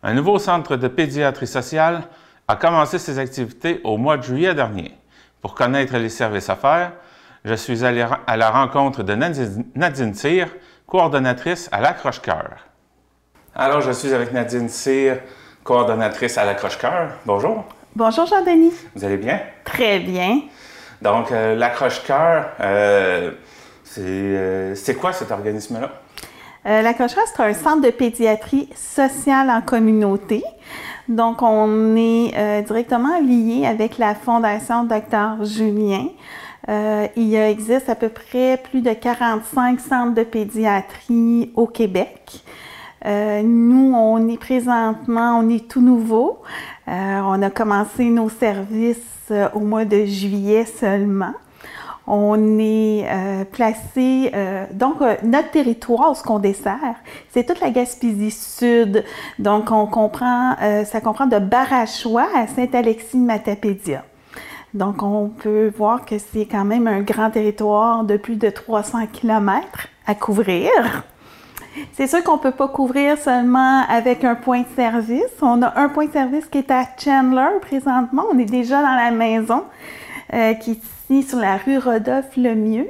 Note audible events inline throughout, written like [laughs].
Un nouveau centre de pédiatrie sociale a commencé ses activités au mois de juillet dernier. Pour connaître les services à faire, je suis allé à la rencontre de Nadine Cyr, coordonnatrice à l'Accroche-Cœur. Alors, je suis avec Nadine Cyr, coordonnatrice à l'Accroche-Cœur. Bonjour. Bonjour Jean-Denis. Vous allez bien? Très bien. Donc, euh, l'Accroche-Cœur, euh, euh, c'est quoi cet organisme-là? Euh, la Cochera, c'est un centre de pédiatrie sociale en communauté. Donc, on est euh, directement lié avec la Fondation Dr Julien. Euh, il existe à peu près plus de 45 centres de pédiatrie au Québec. nous, on est présentement, on est tout nouveau. on a commencé nos services au mois de juillet seulement. On est euh, placé, euh, donc euh, notre territoire, ce qu'on dessert, c'est toute la Gaspésie Sud. Donc on comprend, ça comprend de Barachois à Saint-Alexis-Matapédia. Donc on peut voir que c'est quand même un grand territoire de plus de 300 km à couvrir. C'est sûr qu'on ne peut pas couvrir seulement avec un point de service. On a un point de service qui est à Chandler présentement. On est déjà dans la maison qui est sur la rue Rodolphe Lemieux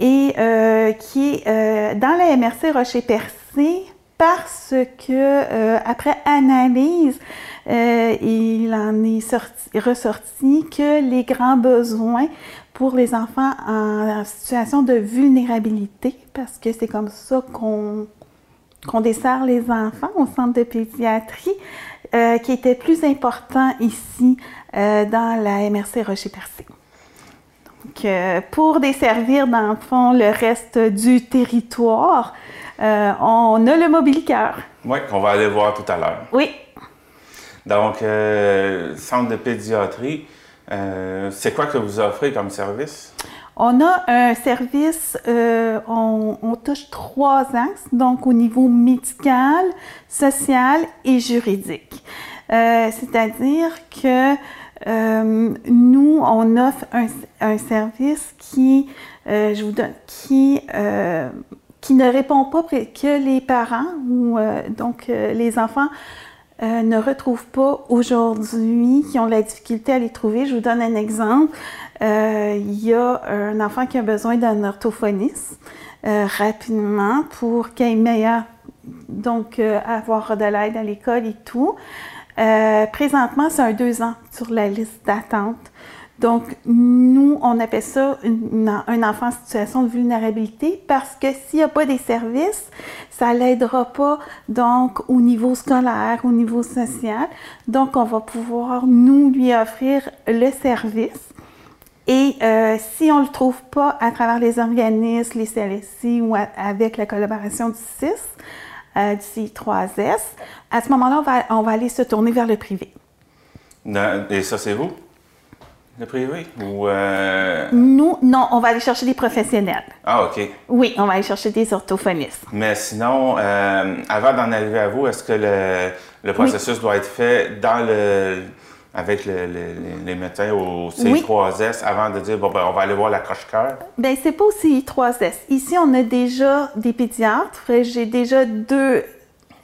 et euh, qui est euh, dans la MRC Rocher-Percé parce que euh, après analyse, il en est sorti, ressorti que les grands besoins pour les enfants en, situation de vulnérabilité, parce que c'est comme ça qu'on qu'on dessert les enfants au centre de pédiatrie, qui était plus important ici dans la MRC Rocher-Percé pour desservir, dans le fond, le reste du territoire, euh, on a le mobilicœur. Oui, qu'on va aller voir tout à l'heure. Oui. Donc, euh, centre de pédiatrie, euh, c'est quoi que vous offrez comme service? On a un service, on, on, touche trois axes, donc au niveau médical, social et juridique. C'est-à-dire que euh, nous, on offre un, service qui, euh, je vous donne, qui, euh, qui ne répond pas que les parents ou donc les enfants ne retrouvent pas aujourd'hui, qui ont la difficulté à les trouver. Je vous donne un exemple. Il y a un enfant qui a besoin d'un orthophoniste rapidement pour qu'il ait meilleur, donc avoir de l'aide à l'école et tout. Euh, présentement, c'est un deux ans sur la liste d'attente. Donc, nous, on appelle ça un enfant en situation de vulnérabilité parce que s'il n'y a pas des services, ça l'aidera pas donc au niveau scolaire, au niveau social. Donc, on va pouvoir nous lui offrir le service. Et euh, si on ne le trouve pas à travers les organismes, les CLSI ou avec la collaboration du CIS, euh, du C3S, à ce moment-là, on va, on va aller se tourner vers le privé. et ça, c'est vous? Le privé? Ou euh... Nous, non, on va aller chercher des professionnels. Ah, OK. Oui, on va aller chercher des orthophonistes. Mais sinon, euh, avant d'en arriver à vous, est-ce que le, le processus doit être fait dans le avec les médecins au CI3S avant de dire bon ben on va aller voir la coche-cœur? Bien, c'est pas au CI3S. Ici, on a déjà des pédiatres. J'ai déjà deux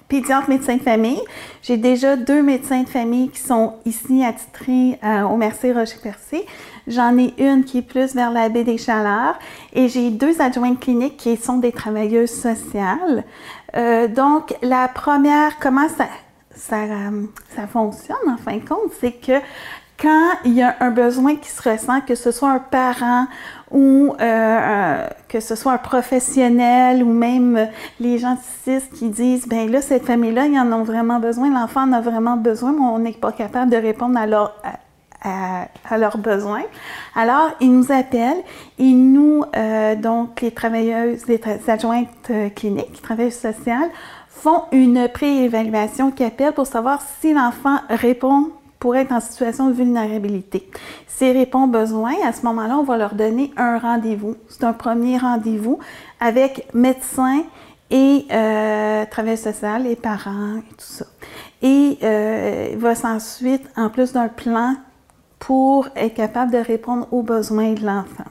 pédiatres médecins de famille. J'ai déjà deux médecins de famille qui sont ici attitrés euh, au Merci Rocher-Percé. J'en ai une qui est plus vers la baie des Chaleurs et j'ai deux adjointes cliniques qui sont des travailleuses sociales. Euh, donc, la première, comment ça, ça, ça fonctionne en fin de compte, c'est que quand il y a un besoin qui se ressent, que ce soit un parent ou euh, que ce soit un professionnel ou même les gens CIS qui disent ben là cette famille-là ils en ont vraiment besoin, l'enfant en a vraiment besoin, mais on n'est pas capable de répondre à leur à, leurs besoins. Alors, ils nous appellent et nous, euh, donc les travailleuses, les adjointes euh, cliniques, travailleuses sociales, font une pré-évaluation qui appelle pour savoir si l'enfant répond pour être en situation de vulnérabilité. S'il répond besoin, à ce moment-là, on va leur donner un rendez-vous. C'est un premier rendez-vous avec médecin et euh, travail social et parents et tout ça. Et euh, il va s'ensuite, en plus d'un plan pour être capable de répondre aux besoins de l'enfant.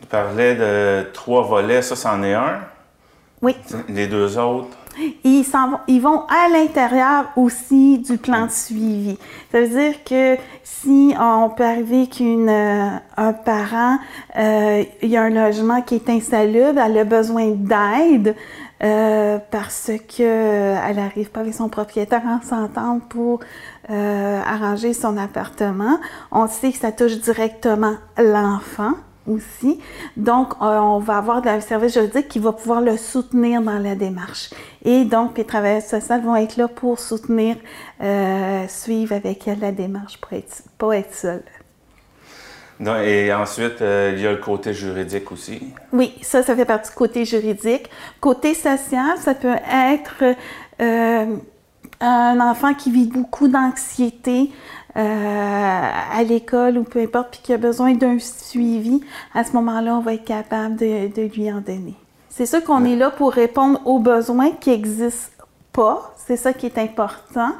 Tu parlais de trois volets, ça c'en est un? Oui. Les deux autres? Ils, vont, ils vont à l'intérieur aussi du plan de suivi. Ça veut dire que si on peut arriver qu'un euh, parent, euh, il y a un logement qui est insalubre, elle a besoin d'aide, euh, parce que elle n'arrive pas avec son propriétaire en s'entendre pour arranger son appartement. On sait que ça touche directement l'enfant aussi. Donc, euh, on va avoir un service juridique qui va pouvoir le soutenir dans la démarche. Et donc, les travailleurs sociaux vont être là pour soutenir, euh, suivre avec elle la démarche pour être, pas être seul. et ensuite, euh, il y a le côté juridique aussi. Oui, ça, ça fait partie du côté juridique. Côté social, ça peut être un enfant qui vit beaucoup d'anxiété, à l'école ou peu importe, puis qui a besoin d'un suivi, à ce moment-là, on va être capable de, lui en donner. C'est sûr qu'on est là pour répondre aux besoins qui n'existent pas. C'est ça qui est important.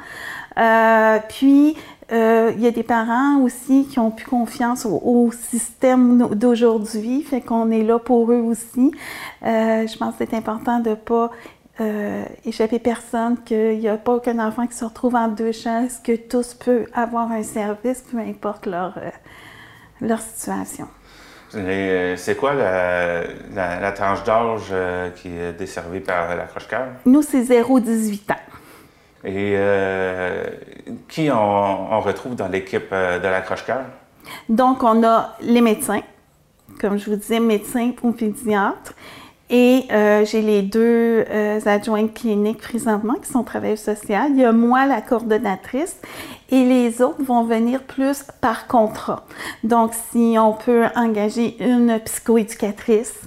Euh, puis, euh, il y a des parents aussi qui ont plus confiance au, système d'aujourd'hui, fait qu'on est là pour eux aussi. je pense que c'est important de ne pas euh, échapper personne, qu'il n'y a pas aucun enfant qui se retrouve en deux chaises, que tous peuvent avoir un service, peu importe leur, euh, leur situation? Euh, c'est quoi la, la, tranche d'âge qui est desservie par la croche-cœur? Nous, c'est 0-18 ans. Et qui on, on, retrouve dans l'équipe de la croche-cœur? Donc, on a les médecins, comme je vous disais, médecins ou pédiatres. Et euh, j'ai les deux euh, adjointes cliniques présentement qui sont travailleuses sociales. Il y a moi, la coordonnatrice, et les autres vont venir plus par contrat. Donc, si on peut engager une psychoéducatrice,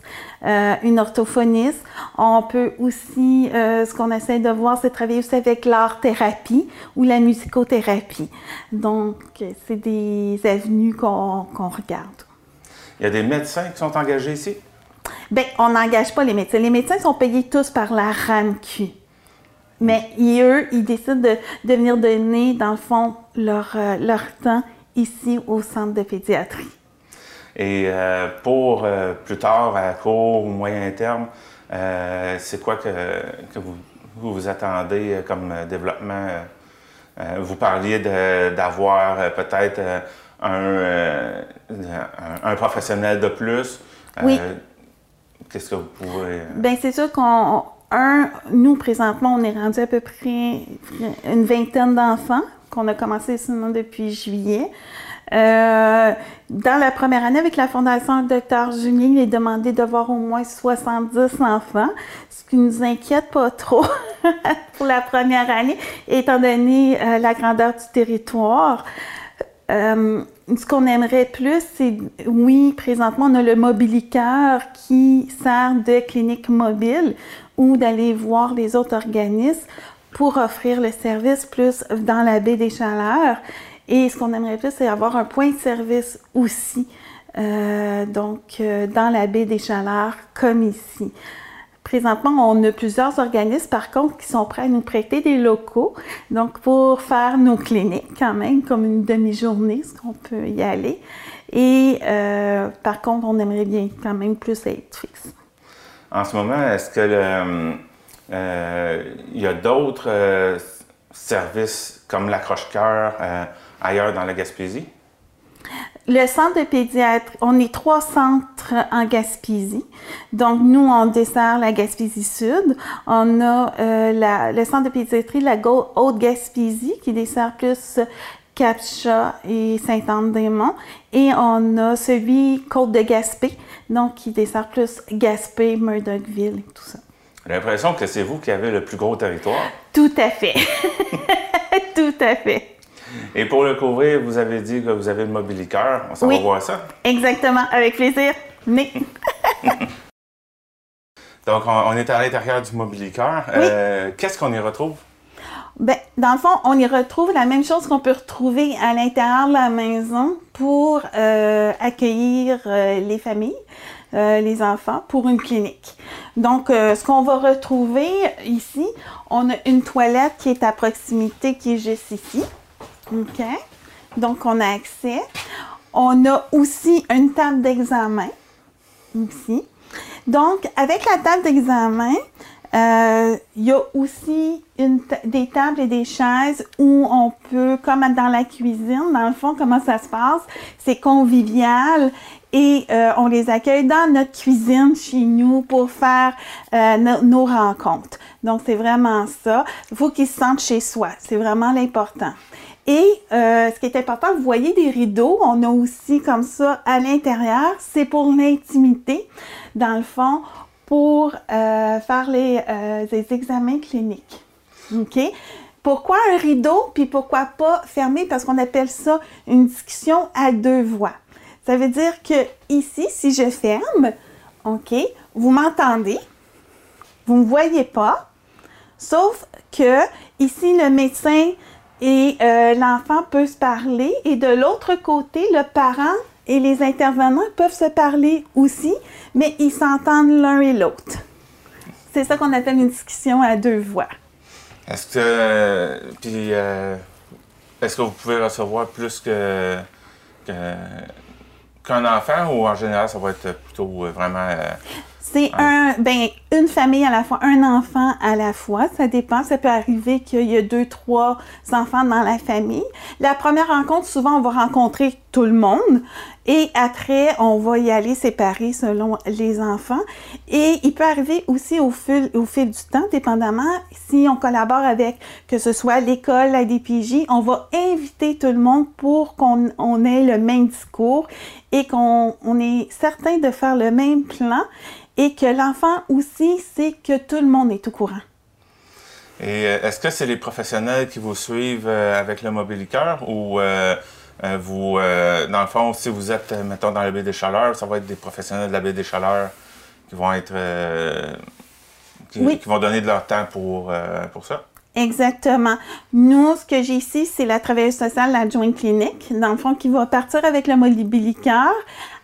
euh, une orthophoniste, on peut aussi, euh, ce qu'on essaie de voir, c'est travailler aussi avec l'art-thérapie ou la musicothérapie. Donc, c'est des avenues qu'on regarde. Il y a des médecins qui sont engagés ici? Bien, on n'engage pas les médecins. Les médecins sont payés tous par la RAMQ. Mais eux, ils décident de, venir donner, dans le fond, leur, euh, leur temps ici au centre de pédiatrie. Et euh, pour euh, plus tard, à court ou moyen terme, c'est quoi que, vous, vous, attendez comme développement? vous parliez d'avoir peut-être un, un, professionnel de plus. Oui. Qu'est-ce que vous pouvez. Euh, Bien, c'est sûr qu'on. Un, nous, présentement, on est rendu à peu près une vingtaine d'enfants qu'on a commencé seulement depuis juillet. Euh, dans la première année, avec la Fondation Dr Julien, il est demandé d'avoir au moins 70 enfants, ce qui nous inquiète pas trop [laughs] pour la première année, étant donné euh, la grandeur du territoire. Euh, ce qu'on aimerait plus, c'est, oui, présentement, on a le Mobilicœur qui sert de clinique mobile ou d'aller voir les autres organismes pour offrir le service plus dans la baie des Chaleurs. Et ce qu'on aimerait plus, c'est avoir un point de service aussi, euh, donc euh, dans la baie des Chaleurs, comme ici. Présentement, on a plusieurs organismes, par contre, qui sont prêts à nous prêter des locaux, donc pour faire nos cliniques quand même, comme une demi-journée, ce qu'on peut y aller. Et euh, par contre, on aimerait bien quand même plus être fixe. En ce moment, est-ce que euh, y a d'autres euh, services comme l'accroche-cœur ailleurs dans la Gaspésie? Le centre de pédiatrie, on est trois centres en Gaspésie. Donc, nous, on dessert la Gaspésie Sud. On a euh, le centre de pédiatrie de la Haute-Gaspésie qui dessert plus Capcha et Saint-Anne-des-Monts. Et on a celui Côte de Gaspé, donc qui dessert plus Gaspé, Murdochville et tout ça. J'ai l'impression que c'est vous qui avez le plus gros territoire. Tout à fait. [laughs] tout à fait. Et pour le couvrir, vous avez dit que vous avez le mobiliqueur. On s'en va voir ça. Exactement, avec plaisir. Mais. [laughs] Donc, on, est à l'intérieur du mobiliqueur. Euh, qu'est-ce qu'on y retrouve? Bien, dans le fond, on y retrouve la même chose qu'on peut retrouver à l'intérieur de la maison pour euh, accueillir euh, les familles, les enfants pour une clinique. Donc, ce qu'on va retrouver ici, on a une toilette qui est à proximité, qui est juste ici. OK? Donc, on a accès. On a aussi une table d'examen ici. Donc, avec la table d'examen, Euh, il y a aussi des tables et des chaises où on peut, comme dans la cuisine, dans le fond, comment ça se passe? C'est convivial et euh, on les accueille dans notre cuisine chez nous pour faire euh, nos rencontres. Donc, c'est vraiment ça. Faut qu'ils se sentent chez soi. C'est vraiment l'important. Et euh, ce qui est important, vous voyez des rideaux, on a aussi comme ça à l'intérieur, c'est pour l'intimité, dans le fond, pour euh, faire les, euh, examens cliniques. OK? Pourquoi un rideau, puis pourquoi pas fermé? Parce qu'on appelle ça une discussion à deux voix. Ça veut dire que ici, si je ferme, OK, vous m'entendez, vous ne me voyez pas, sauf que ici, le médecin et euh, l'enfant peut se parler et de l'autre côté, le parent et les intervenants peuvent se parler aussi, mais ils s'entendent l'un et l'autre. C'est ça qu'on appelle une discussion à deux voix. Est-ce que puis euh, est-ce que vous pouvez recevoir plus qu'un enfant ou en général ça va être plutôt vraiment euh, c'est un, ben, une famille à la fois, un enfant à la fois. Ça dépend. Ça peut arriver qu'il y a deux, trois enfants dans la famille. La première rencontre, souvent, on va rencontrer tout le monde. Et après, on va y aller séparer selon les enfants. Et il peut arriver aussi au fil, au fil du temps, dépendamment, si on collabore avec, que ce soit l'école, la DPJ, on va inviter tout le monde pour qu'on on ait le même discours et qu'on on est certain de faire le même plan et que l'enfant aussi sait que tout le monde est au courant. Et euh, est-ce que c'est les professionnels qui vous suivent euh, avec le mobiliqueur ou euh, vous, dans le fond, si vous êtes, mettons, dans la baie des Chaleurs, ça va être des professionnels de la baie des Chaleurs qui vont être. Qui, vont donner de leur temps pour, pour ça? Exactement. Nous, ce que j'ai ici, c'est la travailleuse sociale, la joint clinique, dans le fond, qui va partir avec le mobiliqueur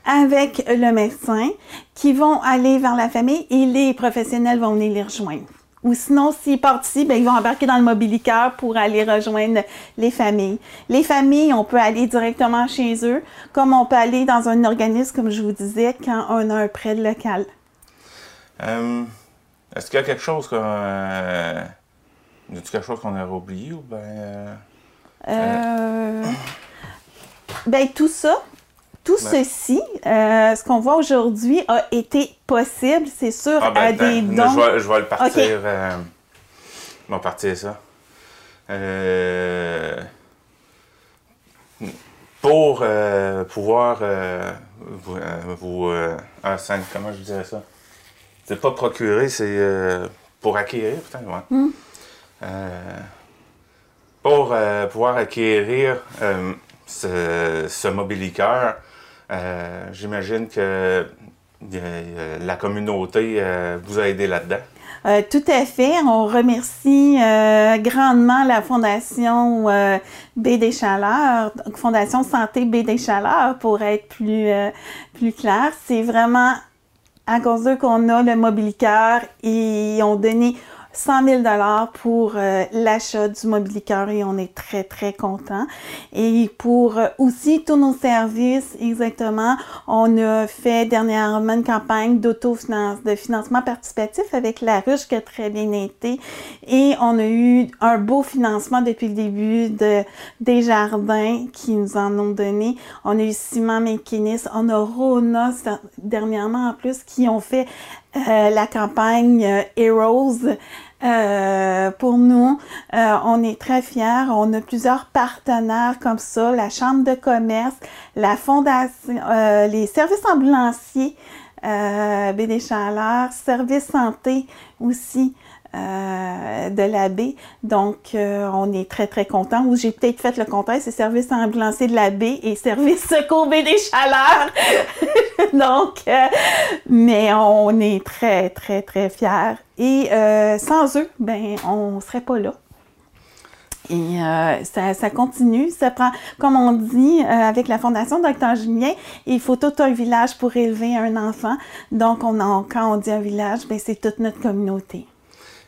avec le médecin qui vont aller vers la famille et les professionnels vont venir les rejoindre. Ou sinon, s'ils partent ici, ben, ils vont embarquer dans le mobiliqueur pour aller rejoindre les familles. Les familles, on peut aller directement chez eux, comme on peut aller dans un organisme, comme je vous disais, quand on a un prêt local. Euh, est-ce qu'il y a quelque chose qu'on... Euh, quelque chose qu'on aurait oublié ou ben... Euh, euh, ben, tout ça, tout ceci, euh, ce qu'on voit aujourd'hui, a été possible, c'est sûr, ah, ben, à des dons. Je vais, je vais le partir. Euh, je vais partir ça. Euh, pour pouvoir vous. vous ah, comment je dirais ça? C'est pas procurer, c'est pour acquérir, putain, ouais. Hmm. pour pouvoir acquérir ce, ce mobiliqueur, euh, j'imagine que euh, la communauté euh, vous a aidé là-dedans. tout à fait. On remercie grandement la Fondation B des Chaleurs, Fondation Santé B des Chaleurs, pour être plus, plus clair. C'est vraiment à cause d'eux qu'on a le mobiliqueur et ils ont donné 100 000 dollars pour euh, l'achat du mobiliqueur et on est très, très content. Et pour euh, aussi tous nos services, exactement, on a fait dernièrement une campagne d'autofinance, de financement participatif avec la ruche qui a très bien été. Et on a eu un beau financement depuis le début de des jardins qui nous en ont donné. On a eu Simon McKinnis, on a Rona dernièrement en plus qui ont fait euh, la campagne Heroes euh, pour nous, euh, on est très fiers. On a plusieurs partenaires comme ça, la Chambre de commerce, la Fondation, euh, les services ambulanciers, euh, Service santé aussi. Euh, de la. Donc, euh, on est très, très content. Ou j'ai peut-être fait le contraire, c'est service ambulancier de la baie et service secours baie des chaleurs. [laughs] Donc, euh, mais on est très, très, très fiers. Et sans eux, ben, on serait pas là. Et ça, ça, continue, ça prend, comme on dit avec la Fondation Dr Julien, il faut tout un village pour élever un enfant. Donc, on quand on dit un village, ben, c'est toute notre communauté.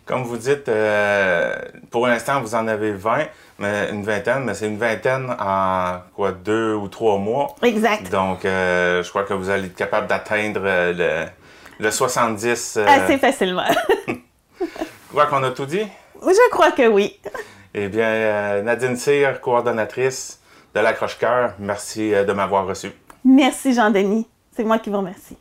Comme vous dites, euh, pour l'instant, vous en avez 20, mais une vingtaine, mais c'est une vingtaine en quoi, deux ou trois mois. Exact. Donc, euh, je crois que vous allez être capable d'atteindre euh, le, le, 70. Assez facilement. [laughs] crois qu'on a tout dit? Je crois que oui. Eh bien, euh, Nadine Cyr, coordonnatrice de l'accroche-cœur, merci euh, de m'avoir reçu. Merci Jean-Denis. C'est moi qui vous remercie.